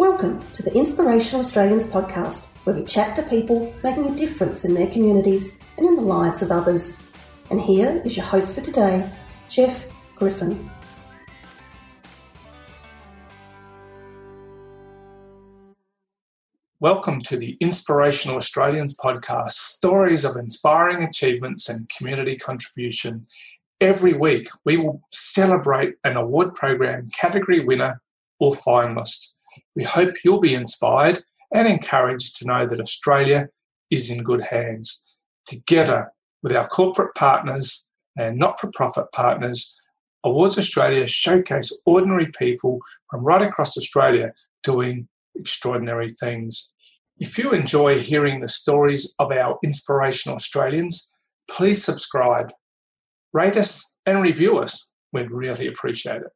Welcome to the Inspirational Australians podcast, where we chat to people making a difference in their communities and in the lives of others. And here is your host for today, Geoff Griffin. Welcome to the Inspirational Australians podcast stories of inspiring achievements and community contribution. Every week, we will celebrate an award program category winner or finalist. We hope you'll be inspired and encouraged to know that Australia is in good hands. Together with our corporate partners and not for profit partners, Awards Australia showcase ordinary people from right across Australia doing extraordinary things. If you enjoy hearing the stories of our inspirational Australians, please subscribe, rate us, and review us. We'd really appreciate it.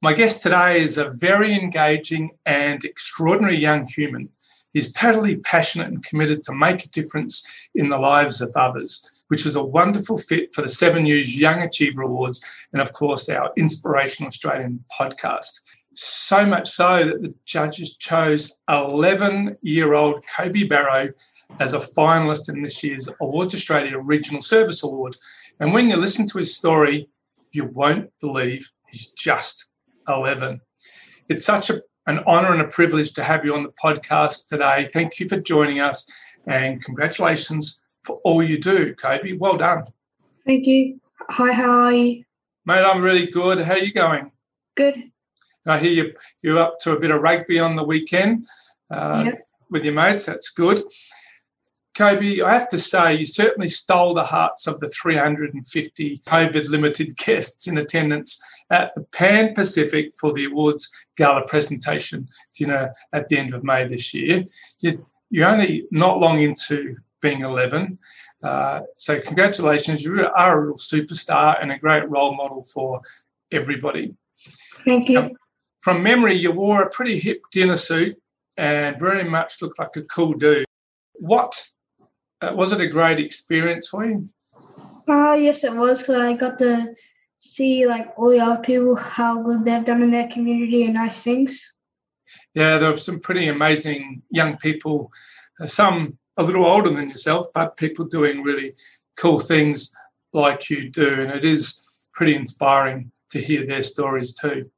My guest today is a very engaging and extraordinary young human. He's totally passionate and committed to make a difference in the lives of others, which is a wonderful fit for the Seven News Young Achiever Awards and, of course, our Inspirational Australian podcast. So much so that the judges chose 11 year old Kohbi Barrow as a finalist in this year's Awards Australia Regional Service Award. And when you listen to his story, you won't believe he's just 11. It's such a, an honour and a privilege to have you on the podcast today. Thank you for joining us and congratulations for all you do, Kohbi. Well done. Thank you. Hi, how are you? Mate, I'm really good. How are you going? Good. I hear you, you're up to a bit of rugby on the weekend uh, Yeah. with your mates. That's good. Kobe, I have to say, you certainly stole the hearts of the 350 COVID limited guests in attendance at the Pan Pacific for the awards gala presentation dinner at the end of May this year. You, you're only not long into being 11. Uh, so, congratulations. You are a real superstar and a great role model for everybody. Thank you. From memory, you wore a pretty hip dinner suit and very much looked like a cool dude. What uh, was it a great experience for you? Uh, yes, it was because I got to see like all the other people how good they've done in their community and nice things. Yeah, there are some pretty amazing young people, uh, some a little older than yourself, but people doing really cool things like you do. And it is pretty inspiring to hear their stories too.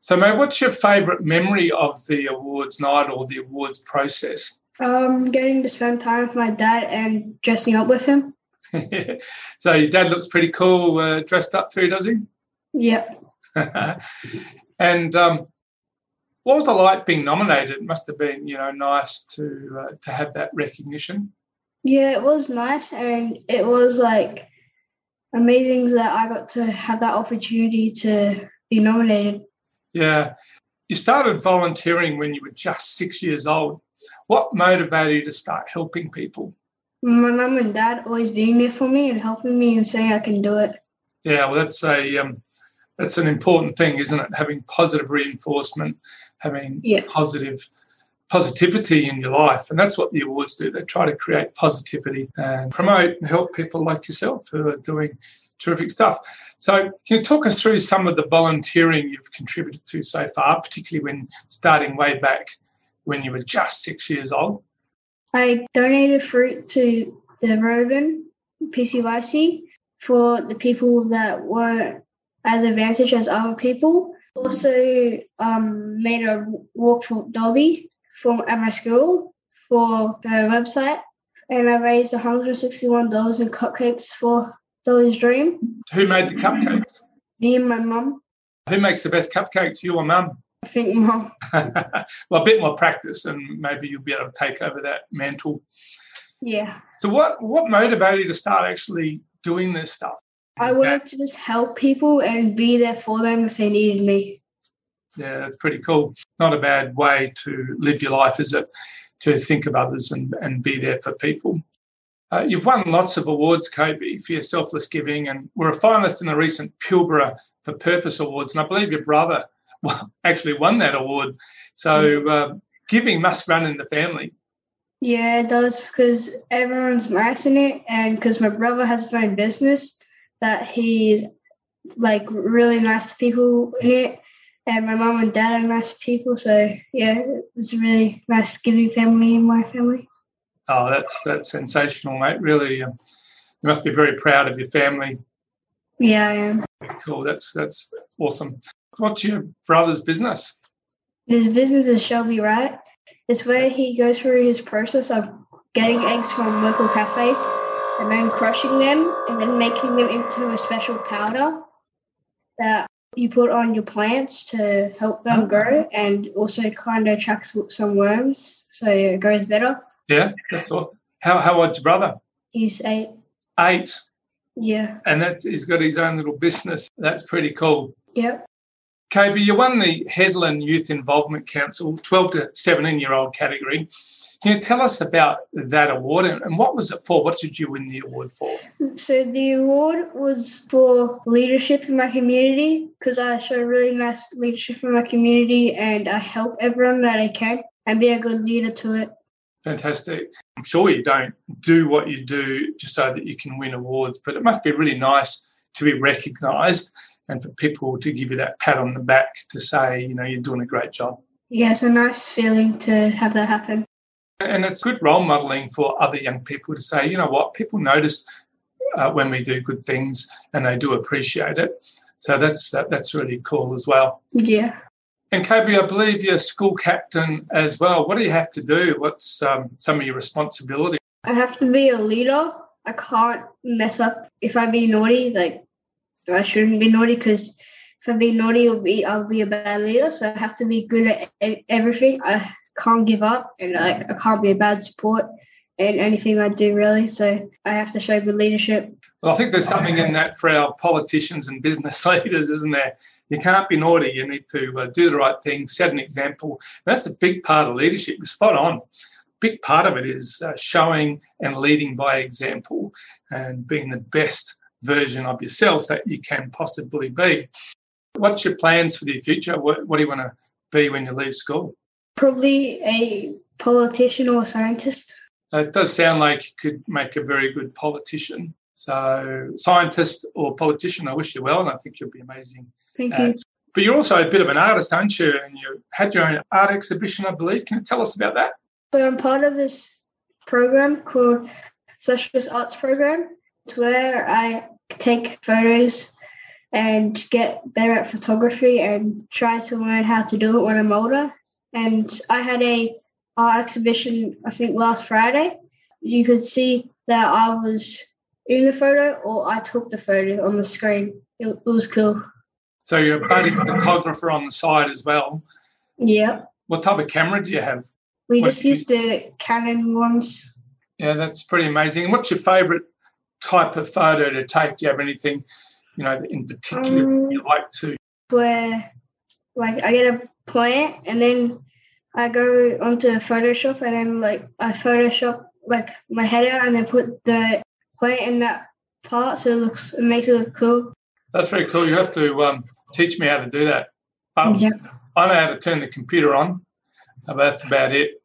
So, mate, what's your favourite memory of the awards night or the awards process? Um, getting to spend time with my dad and dressing up with him. so, your dad looks pretty cool uh, dressed up too, does he? Yep. and um, what was it like being nominated? It must have been, you know, nice to uh, to have that recognition. Yeah, it was nice and it was like amazing that I got to have that opportunity to be nominated. Yeah, you started volunteering when you were just six years old. What motivated you to start helping people? My mum and dad always being there for me and helping me and saying I can do it. Yeah, well, that's a um, that's an important thing, isn't it? Having positive reinforcement, having Yeah. positive positivity in your life, and that's what the awards do. They try to create positivity and promote and help people like yourself who are doing terrific stuff. So, can you talk us through some of the volunteering you've contributed to so far, particularly when starting way back when you were just six years old? I donated fruit to the Rogan PCYC for the people that weren't as advantaged as other people. Also, um, made a walk for Dolly from at my school for her website, and I raised one hundred sixty-one dollars in cupcakes for Dolly's dream. Who made the cupcakes? Me and my mum. Who makes the best cupcakes? You or mum? I think more. well, a bit more practice, and maybe you'll be able to take over that mantle. Yeah. So, what what motivated you to start actually doing this stuff? I wanted to just help people and be there for them if they needed me. Yeah, that's pretty cool. Not a bad way to live your life, is it? To think of others and, and be there for people. Uh, you've won lots of awards, Kohbi, for your selfless giving, and were a finalist in the recent Pilbara for Purpose Awards. And I believe your brother actually won that award. So, uh, giving must run in the family. Yeah, it does because everyone's nice in it, and because my brother has his own business, that he's like really nice to people in it, and my mum and dad are nice people. So yeah, it's a really nice giving family in my family. Oh, that's that's sensational, mate. Really, um, you must be very proud of your family. Yeah, I am. Cool. That's that's awesome. What's your brother's business? His business is Shelby Right. It's where he goes through his process of getting eggs from local cafes and then crushing them and then making them into a special powder that you put on your plants to help them oh. grow and also kind of attracts some worms so it grows better. Yeah, that's all. How how old's your brother? He's eight. Eight. Yeah. And that's he's got his own little business. That's pretty cool. Yep. KB, you won the Hedland Youth Involvement Council 12 to 17 year old category. Can you tell us about that award and, and what was it for? What did you win the award for? So the award was for leadership in my community because I show really nice leadership in my community and I help everyone that I can and be a good leader to it. Fantastic. I'm sure you don't do what you do just so that you can win awards, but it must be really nice to be recognised and for people to give you that pat on the back to say, you know, you're doing a great job. Yeah, it's a nice feeling to have that happen. And it's good role modelling for other young people to say, you know what, people notice uh, when we do good things and they do appreciate it. So that's that, that's really cool as well. Yeah. And Kohbi, I believe you're school captain as well. What do you have to do? What's um, some of your responsibility? I have to be a leader. I can't mess up. If I be naughty, like I shouldn't be naughty because if I be naughty, I'll be I'll be a bad leader. So I have to be good at everything. I can't give up, and like I can't be a bad support in anything I do really. So I have to show good leadership. Well, I think there's something in that for our politicians and business leaders, isn't there? You can't be naughty. You need to uh, do the right thing, set an example. That's a big part of leadership. Spot on. Big part of it is uh, showing and leading by example and being the best version of yourself that you can possibly be. What's your plans for the future? What, what do you want to be when you leave school? Probably a politician or a scientist. It does sound like you could make a very good politician. So, scientist or politician, I wish you well, and I think you'll be amazing. Thank you. But you're also a bit of an artist, aren't you? And you had your own art exhibition, I believe. Can you tell us about that? So, I'm part of this program called Specialist Arts Program. It's where I take photos and get better at photography and try to learn how to do it when I'm older. And I had a art exhibition, I think last Friday. You could see that I was in the photo or I took the photo on the screen. It, it was cool. So you're a budding photographer on the side as well. Yeah. What type of camera do you have? We what just used the Canon ones. Yeah, that's pretty amazing. What's your favourite type of photo to take? Do you have anything, you know, in particular um, you like to? Where, like, I get a plant and then I go onto Photoshop and then like I Photoshop like my head out and then put the plant in that part so it looks it makes it look cool. That's very cool. You have to um, teach me how to do that. Um, yeah. I know how to turn the computer on, but that's about it.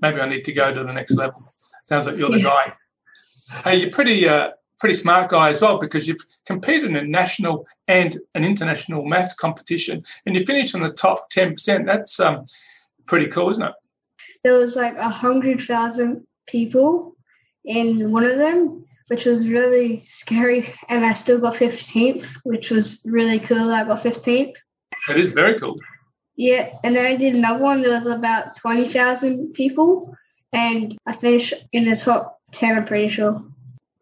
Maybe I need to go to the next level. Sounds like you're the yeah. guy. Hey, you're pretty uh, pretty smart guy as well because you've competed in a national and an international maths competition, and you finished in the top ten percent. That's um, pretty cool, isn't it? There was like a hundred thousand people in one of them, which was really scary, and I still got fifteenth, which was really cool. I got fifteenth. It is very cool. Yeah, and then I did another one. There was about twenty thousand people, and I finished in the top 10, I'm pretty sure.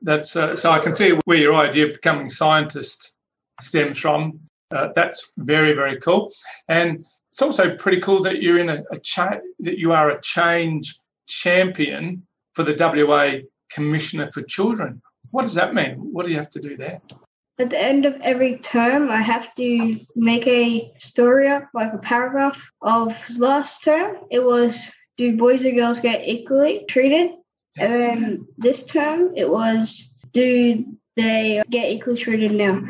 That's uh, so I can see where your idea of becoming scientist stems from. Uh, that's very, very cool. And it's also pretty cool that you're in a, a cha- that you are a change champion for the WA Commissioner for Children. What does that mean? What do you have to do there? At the end of every term, I have to make a story up, like a paragraph of last term. It was do boys and girls get equally treated? And then this term it was do they get equally treated now?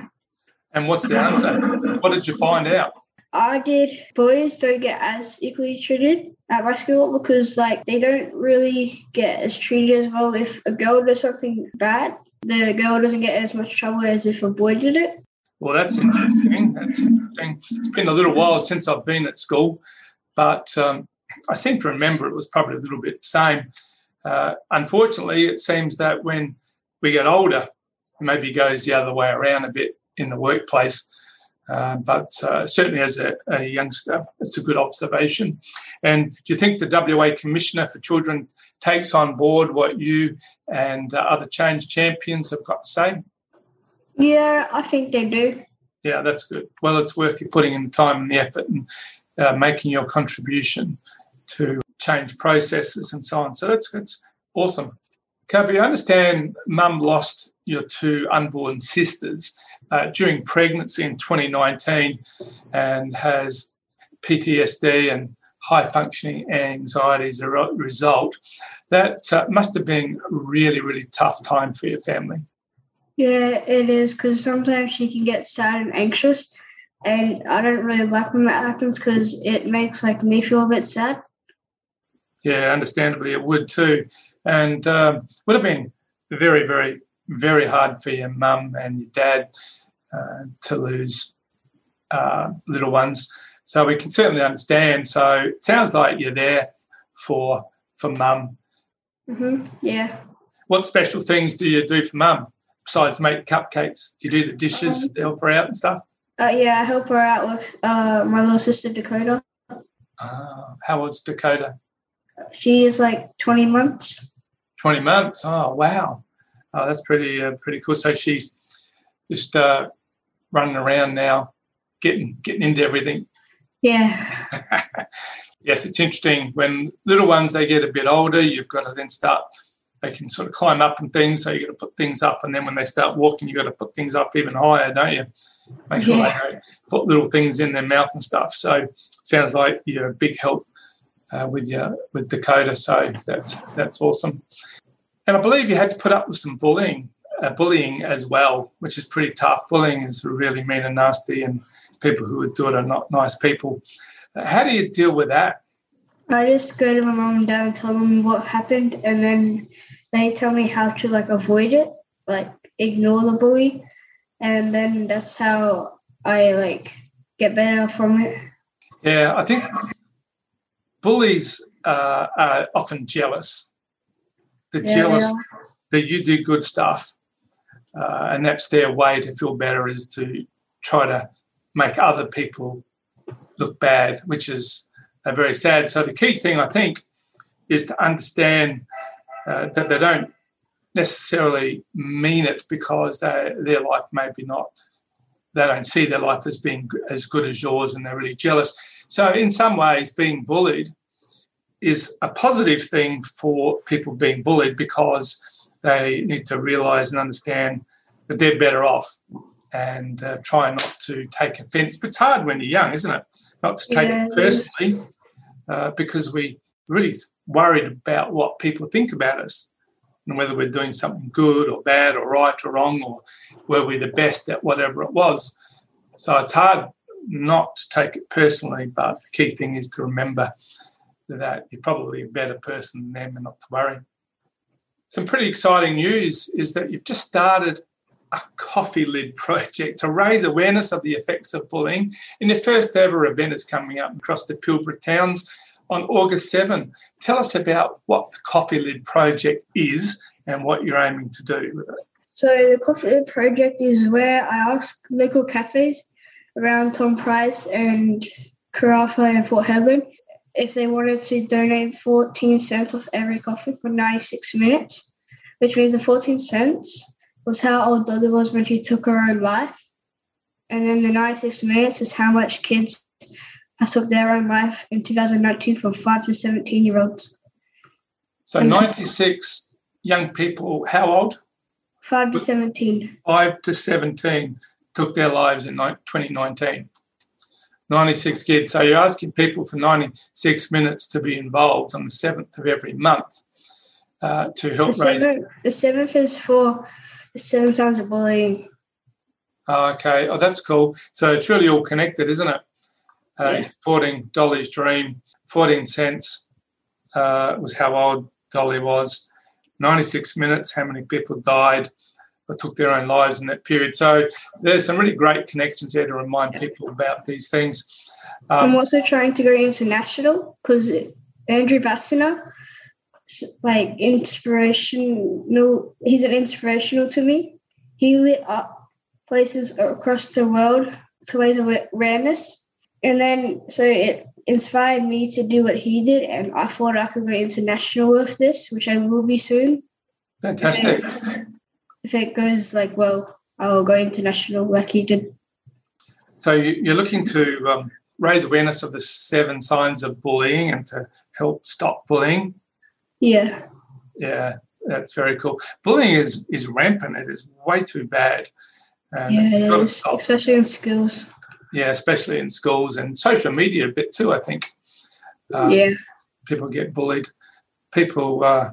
And what's the answer? What did you find out? I did boys don't get as equally treated at my school because like they don't really get as treated as well if a girl does something bad. The girl doesn't get as much trouble as if a boy did it. Well, that's interesting. That's interesting. It's been a little while since I've been at school, but um, I seem to remember it was probably a little bit the same. Uh, unfortunately, it seems that when we get older, maybe goes the other way around a bit in the workplace. Uh, but uh, certainly as a, a, youngster, it's a good observation. And do you think the WA Commissioner for Children takes on board what you and uh, other change champions have got to say? Yeah, I think they do. Yeah, that's good. Well, it's worth you putting in the time and the effort and uh, making your contribution to change processes and so on. So that's, that's awesome. Kohbi, I understand mum lost your two unborn sisters uh, during pregnancy in 2019 and has PTSD and high functioning anxiety as a result. That uh, must have been really, really tough time for your family. Yeah, it is because sometimes she can get sad and anxious, and I don't really like when that happens because it makes like me feel a bit sad. Yeah, understandably, it would too, and um, would have been very, very, very hard for your mum and your dad uh, to lose uh, little ones. So we can certainly understand. So it sounds like you're there for for mum. Mm-hmm. Yeah. What special things do you do for mum? besides make cupcakes? Do you do the dishes um, to help her out and stuff? Uh, yeah, I help her out with uh, my little sister Dakota. Uh, how old's Dakota? She is like 20 months. 20 months? Oh, wow. Oh, that's pretty uh, pretty cool. So she's just uh, running around now, getting getting into everything. Yeah. yes, it's interesting. When little ones they get a bit older, you've got to then start they can sort of climb up and things. So you got to put things up, and then when they start walking, you got to put things up even higher, don't you? Make sure yeah. they don't put little things in their mouth and stuff. So sounds like you're a big help uh, with your with Dakota. So that's that's awesome. And I believe you had to put up with some bullying, uh, bullying as well, which is pretty tough. Bullying is really mean and nasty, and people who would do it are not nice people. Uh, how do you deal with that? I just go to my mom and dad and tell them what happened, and then they tell me how to like avoid it, like ignore the bully, and then that's how I like get better from it. Yeah, I think bullies uh, are often jealous. They're yeah, jealous that you do good stuff, uh, and that's their way to feel better is to try to make other people look bad, which is very sad. So the key thing I think is to understand uh, that they don't necessarily mean it because they, their life maybe not they don't see their life as being as good as yours and they're really jealous. So in some ways, being bullied is a positive thing for people being bullied because they need to realize and understand that they're better off and uh, try not to take offense. But it's hard when you're young, isn't it? not to take yeah, it personally uh, because we're really worried about what people think about us and whether we're doing something good or bad or right or wrong or were we the best at whatever it was. So it's hard not to take it personally, but the key thing is to remember that you're probably a better person than them and not to worry. Some pretty exciting news is that you've just started a coffee lid project to raise awareness of the effects of bullying. And the first ever event is coming up across the Pilbara towns on August 7. Tell us about what the Coffee Lid project is and what you're aiming to do with it. So, the Coffee Lid project is where I ask local cafes around Tom Price and Karratha and Port Hedland if they wanted to donate 14 cents off every coffee for 96 minutes, which means the 14 cents was how old Dolly was when she took her own life. And then the 96 minutes is how much kids have took their own life in 2019 from 5 to 17 year olds. So 96 young people, how old? 5 to 17. 5 to 17 took their lives in 2019. 96 kids. So you're asking people for 96 minutes to be involved on the 7th of every month uh, to help the raise. Seventh, the 7th is for the seven signs of bullying. Oh, okay. Oh, that's cool. So it's really all connected, isn't it? Uh, yeah. Supporting Dolly's dream. 14 cents uh, was how old Dolly was. 96 minutes, how many people died. Or took their own lives in that period. So there's some really great connections there to remind people about these things. Um, I'm also trying to go international because Andrew Bannister, like inspirational, he's an inspirational to me. He lit up places across the world to raise awareness. And then, so it inspired me to do what he did. And I thought I could go international with this, which I will be soon. Fantastic. If it goes like well, I will go international like he did. So you're looking to um, raise awareness of the seven signs of bullying and to help stop bullying. Yeah. Yeah, that's very cool. Bullying is is rampant. It is way too bad. Um, yeah, is, especially in schools. Yeah, especially in schools and social media a bit too. I think. Um, yeah. People get bullied. People uh,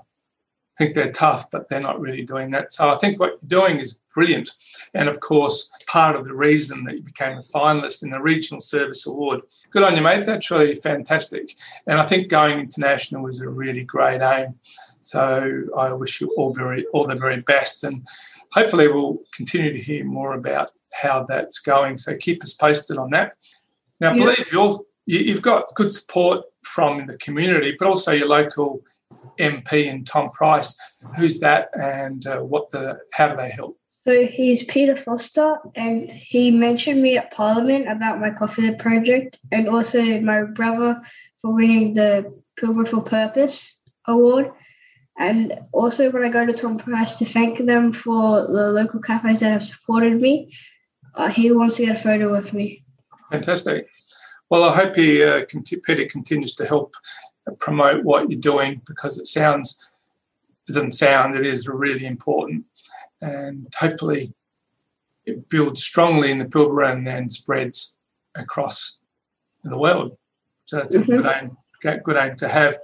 think they're tough, but they're not really doing that. So I think what you're doing is brilliant. And of course, part of the reason that you became a finalist in the Regional Service Award. Good on you, mate. That's really fantastic. And I think going international was a really great aim. So I wish you all very all the very best. And hopefully we'll continue to hear more about how that's going. So keep us posted on that. Now, I yeah. believe you're, you've got good support from the community, but also your local MP and Tom Price. Who's that, and uh, what the how do they help? So he's Peter Foster, and he mentioned me at Parliament about my Coffee project, and also my brother for winning the Pilbara for Purpose award. And also, when I go to Tom Price to thank them for the local cafes that have supported me, uh, he wants to get a photo with me. Fantastic. Well, I hope he, uh, Peter continues to help promote what you're doing because it sounds, it doesn't sound, it is really important. And hopefully it builds strongly in the Pilbara and then spreads across the world. So that's mm-hmm. a good aim, good aim to have.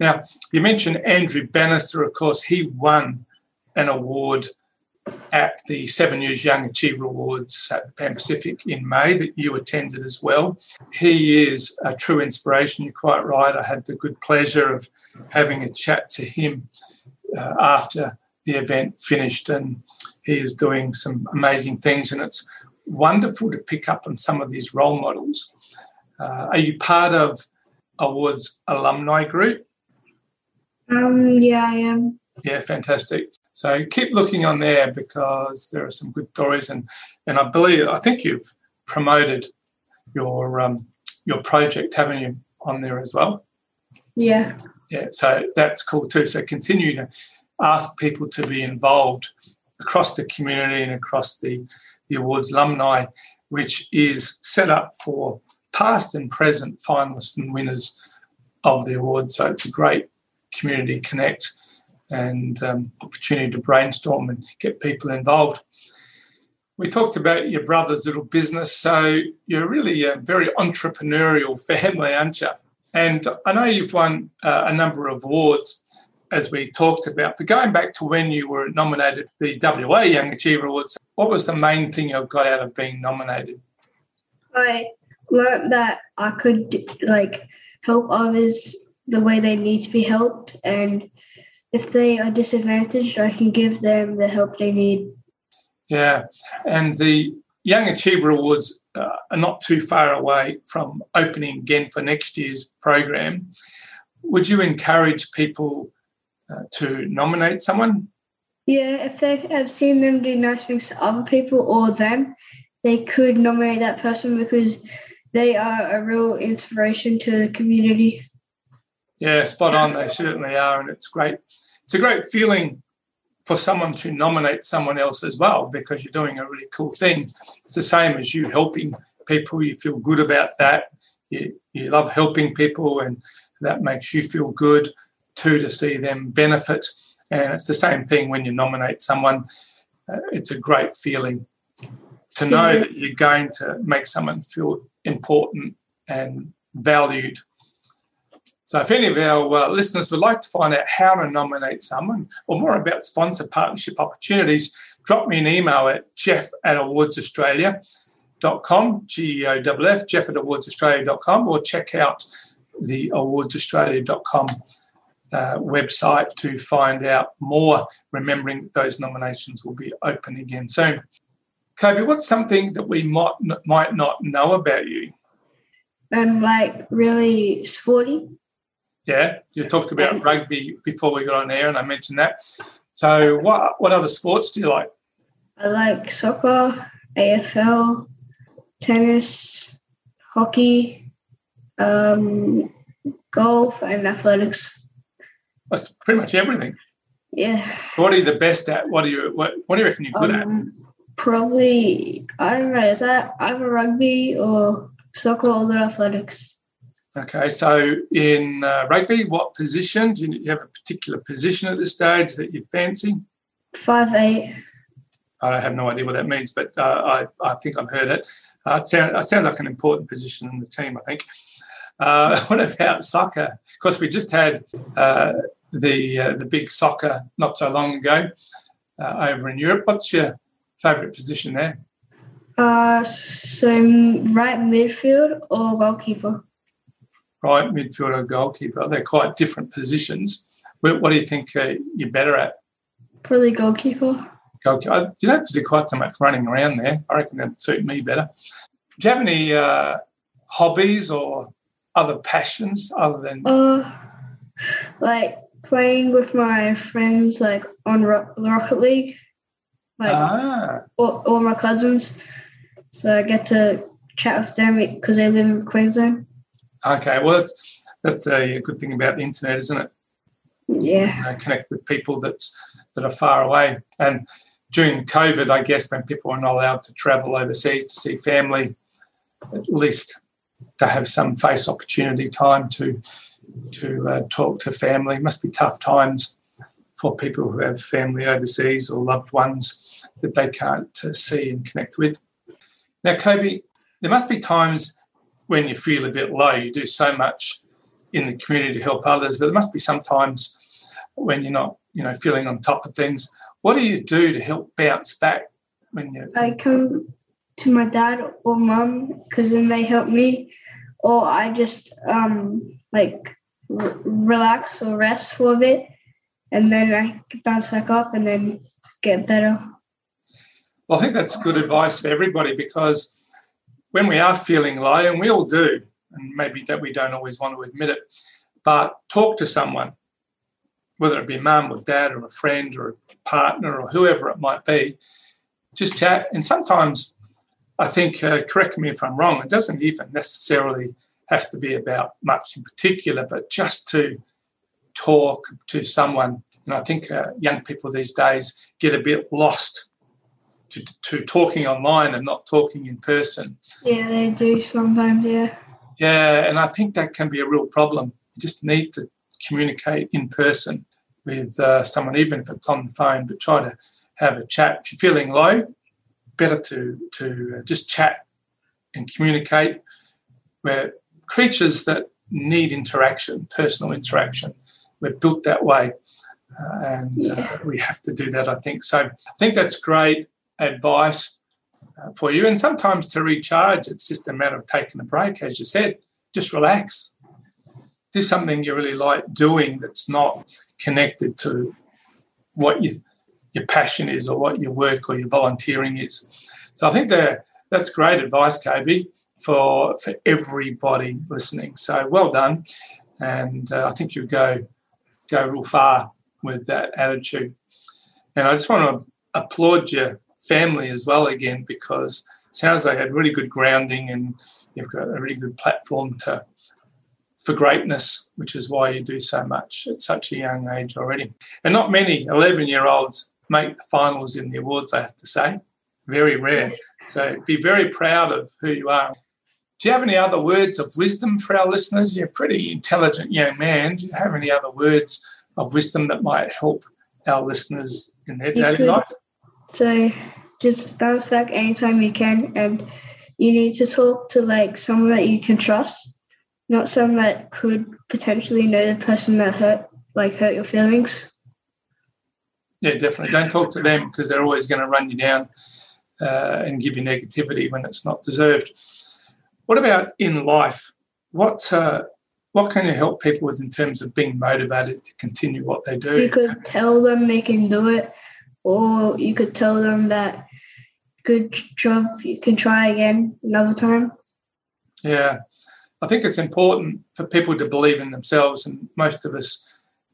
Now, you mentioned Andrew Bannister, of course, he won an award at the Seven News Young Achiever Awards at the Pan Pacific in May that you attended as well. He is a true inspiration. You're quite right. I had the good pleasure of having a chat to him uh, after the event finished, and he is doing some amazing things. And it's wonderful to pick up on some of these role models. Uh, are you part of Awards alumni group? Um, yeah, I am. Yeah, fantastic. So keep looking on there because there are some good stories, and and I believe I think you've promoted your um, your project, haven't you, on there as well? Yeah. Yeah. So that's cool too. So continue to ask people to be involved across the community and across the the awards alumni, which is set up for past and present finalists and winners of the award. So it's a great community connect and um, opportunity to brainstorm and get people involved. We talked about your brother's little business, so you're really a very entrepreneurial family, aren't you? And I know you've won uh, a number of awards, as we talked about. But going back to when you were nominated the WA Young Achiever Awards, what was the main thing you got out of being nominated? I learned that I could like help others the way they need to be helped, and if they are disadvantaged, I can give them the help they need. Yeah, and the Young Achiever Awards uh, are not too far away from opening again for next year's program. Would you encourage people uh, to nominate someone? Yeah, if they have seen them do nice things to other people or them, they could nominate that person because they are a real inspiration to the community. Yeah, spot on. They certainly are, and it's great. It's a great feeling for someone to nominate someone else as well because you're doing a really cool thing. It's the same as you helping people. You feel good about that. You, you love helping people, and that makes you feel good too to see them benefit. And it's the same thing when you nominate someone. Uh, it's a great feeling to know that you're going to make someone feel important and valued so, if any of our uh, listeners would like to find out how to nominate someone or more about sponsor partnership opportunities, drop me an email at geoff at awardsaustralia.com, G-E-O-F-F, geoff at awardsaustralia.com, or check out the awardsaustralia.com uh, website to find out more, remembering that those nominations will be open again soon. Kohbi, what's something that we might, might not know about you? I'm like really sporty. Yeah, you talked about rugby before we got on air, and I mentioned that. So, what what other sports do you like? I like soccer, AFL, tennis, hockey, um, golf, and athletics. That's pretty much everything. Yeah. What are you the best at? What do you what, what do you reckon you're good um, at? Probably I don't know. Is that either rugby or soccer or athletics? Okay, so in uh, rugby, what position? Do you have a particular position at this stage that you fancy? Five eight. I have no idea what that means, but uh, I, I think I've heard it. Uh, it, sound, it sounds like an important position in the team, I think. Uh, what about soccer? Of course, we just had uh, the uh, the big soccer not so long ago uh, over in Europe. What's your favourite position there? Uh, so right midfield or goalkeeper? Right midfielder, goalkeeper. They're quite different positions. What, what do you think you're better at? Probably goalkeeper goalkeeper. You don't have to do quite so much running around there. I reckon that'd suit me better. Do you have any uh, hobbies or other passions other than? Uh, like playing with my friends, like on Ro- Rocket League, like ah. all, all my cousins. So I get to chat with them because they live in Queensland. Okay, well that's that's a good thing about the internet, isn't it? Yeah. You know, connect with people that that are far away. And during COVID, I guess, when people are not allowed to travel overseas to see family, at least to have some face opportunity time to to uh, talk to family. It must be tough times for people who have family overseas or loved ones that they can't uh, see and connect with. Now, Kohbi, there must be times when you feel a bit low. You do so much in the community to help others, but it must be sometimes when you're not, you know, feeling on top of things. What do you do to help bounce back when you? I come to my dad or mum because then they help me, or I just um like r- relax or rest for a bit, and then I bounce back up and then get better. Well, I think that's good advice for everybody because when we are feeling low, and we all do, and maybe that we don't always want to admit it, but talk to someone whether it be mum or dad or a friend or a partner or whoever it might be, just chat. And sometimes I think, uh, correct me if I'm wrong, it doesn't even necessarily have to be about much in particular, but just to talk to someone. And I think uh, young people these days get a bit lost to, to talking online and not talking in person. Yeah, they do sometimes, yeah. Yeah, and I think that can be a real problem. You just need to communicate in person with uh, someone, even if it's on the phone, but try to have a chat. If you're feeling low, better to, to uh, just chat and communicate. We're creatures that need interaction, personal interaction. We're built that way. Uh, and uh, we have to do that, I think. So I think that's great advice uh, for you. And sometimes to recharge, it's just a matter of taking a break, as you said, just relax do something you really like doing that's not connected to what you, your passion is or what your work or your volunteering is. So I think that that's great advice, KB, for for everybody listening. So well done, and uh, I think you go go real far with that attitude. And I just want to applaud your family as well again because it sounds like they had really good grounding and you've got a really good platform to for greatness, which is why you do so much at such a young age already. And not many 11 year olds make the finals in the awards, I have to say. Very rare. So be very proud of who you are. Do you have any other words of wisdom for our listeners? You're a pretty intelligent young man. Do you have any other words of wisdom that might help our listeners in their daily life? So just bounce back anytime you can and you need to talk to like someone that you can trust not someone that could potentially know the person that hurt like hurt your feelings. Yeah definitely. Don't talk to them because they're always going to run you down uh, and give you negativity when it's not deserved. What about in life? What uh, what can you help people with in terms of being motivated to continue what they do? You could tell them they can do it, or you could tell them that good job, you can try again another time. Yeah, I think it's important for people to believe in themselves, and most of us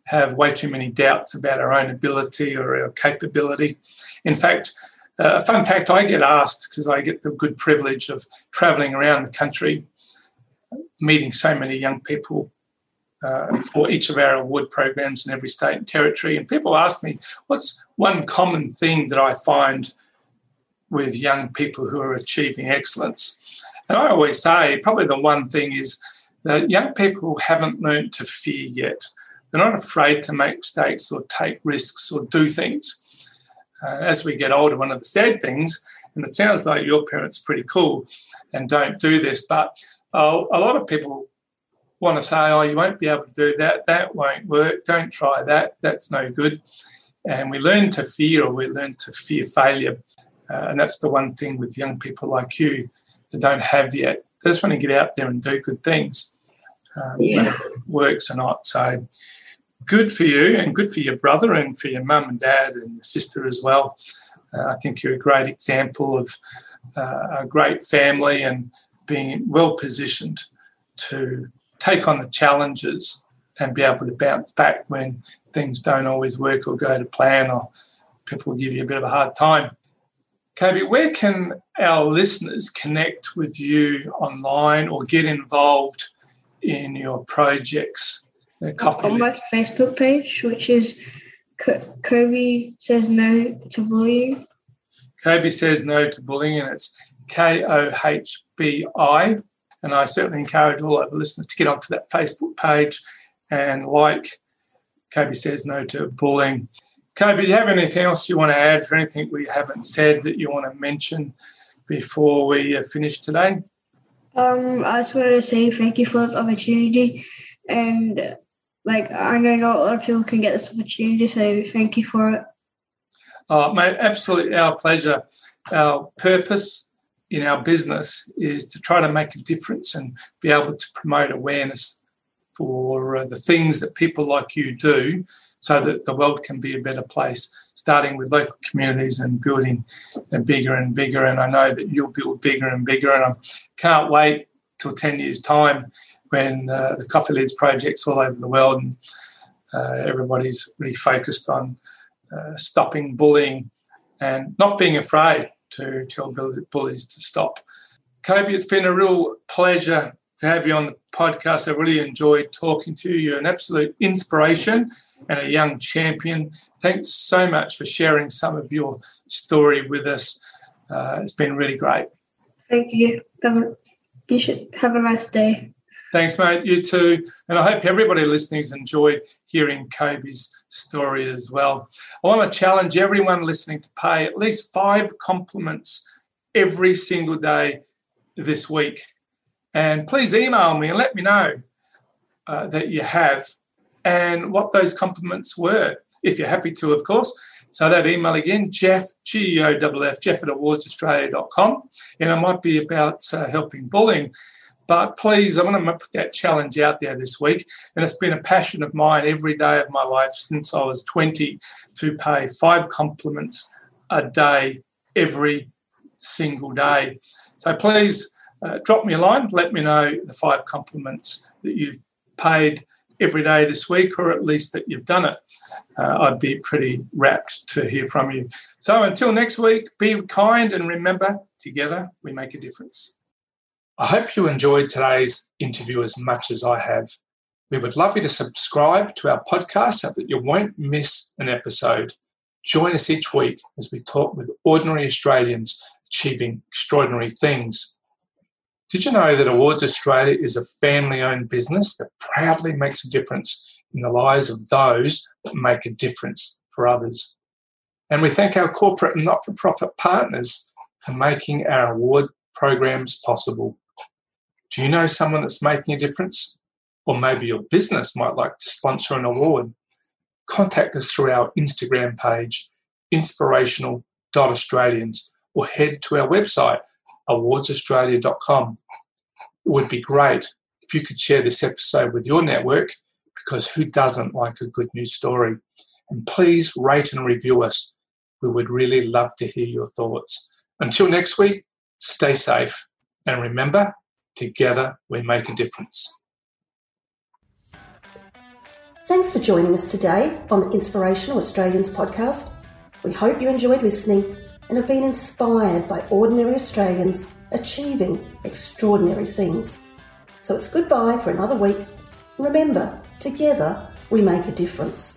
have way too many doubts about our own ability or our capability. In fact, uh, a fun fact I get asked because I get the good privilege of traveling around the country, meeting so many young people uh, for each of our award programs in every state and territory. And people ask me, what's one common thing that I find with young people who are achieving excellence? And I always say, probably the one thing is that young people haven't learned to fear yet. They're not afraid to make mistakes or take risks or do things. Uh, as we get older, one of the sad things, and it sounds like your parents are pretty cool and don't do this, but uh, a lot of people want to say, oh, you won't be able to do that, that won't work, don't try that, that's no good. And we learn to fear or we learn to fear failure. Uh, and that's the one thing with young people like you that don't have yet. They just want to get out there and do good things, um, yeah. whether it works or not. So good for you and good for your brother and for your mum and dad and your sister as well. Uh, I think you're a great example of uh, a great family and being well positioned to take on the challenges and be able to bounce back when things don't always work or go to plan or people give you a bit of a hard time. Kohbi, where can our listeners connect with you online or get involved in your projects? On my Facebook page, which is Kohbi Says No to Bullying. Kohbi Says No to Bullying, and it's K O H B I. And I certainly encourage all of the listeners to get onto that Facebook page and like Kohbi Says No to Bullying. Kohbi, do you have anything else you want to add or anything we haven't said that you want to mention before we uh, finish today? Um, I just wanted to say thank you for this opportunity. And like, I know not a lot of people can get this opportunity, so thank you for it. Oh, mate, absolutely our pleasure. Our purpose in our business is to try to make a difference and be able to promote awareness for uh, the things that people like you do so that the world can be a better place, starting with local communities and building bigger and bigger. And I know that you'll build bigger and bigger. And I can't wait till 10 years' time when uh, the Coffee Lid project's all over the world and uh, everybody's really focused on uh, stopping bullying and not being afraid to tell bullies to stop. Kohbi, it's been a real pleasure to have you on the podcast. I really enjoyed talking to you. You're an absolute inspiration and a young champion. Thanks so much for sharing some of your story with us. Uh, it's been really great. Thank you. You should have a nice day. Thanks, mate. You too. And I hope everybody listening has enjoyed hearing Kohbi's story as well. I want to challenge everyone listening to pay at least five compliments every single day this week. And please email me and let me know uh, that you have and what those compliments were, if you're happy to, of course. So that email again, Geoff, G-E-O-F-F, Geoff at awardsaustralia.com. And it might be about uh, helping bullying. But please, I want to put that challenge out there this week. And it's been a passion of mine every day of my life since I was 20 to pay five compliments a day every single day. So please uh, drop me a line, let me know the five compliments that you've paid every day this week, or at least that you've done it. Uh, I'd be pretty rapt to hear from you. So until next week, be kind and remember, together we make a difference. I hope you enjoyed today's interview as much as I have. We would love you to subscribe to our podcast so that you won't miss an episode. Join us each week as we talk with ordinary Australians achieving extraordinary things. Did you know that Awards Australia is a family owned business that proudly makes a difference in the lives of those that make a difference for others? And we thank our corporate and not for profit partners for making our award programs possible. Do you know someone that's making a difference? Or maybe your business might like to sponsor an award. Contact us through our Instagram page, inspirational.australians, or head to our website, awardsaustralia.com. It would be great if you could share this episode with your network, because who doesn't like a good news story? And please rate and review us. We would really love to hear your thoughts. Until next week, stay safe. And remember, together we make a difference. Thanks for joining us today on the Inspirational Australians podcast. We hope you enjoyed listening and have been inspired by ordinary Australians achieving extraordinary things. So it's goodbye for another week. Remember, together we make a difference.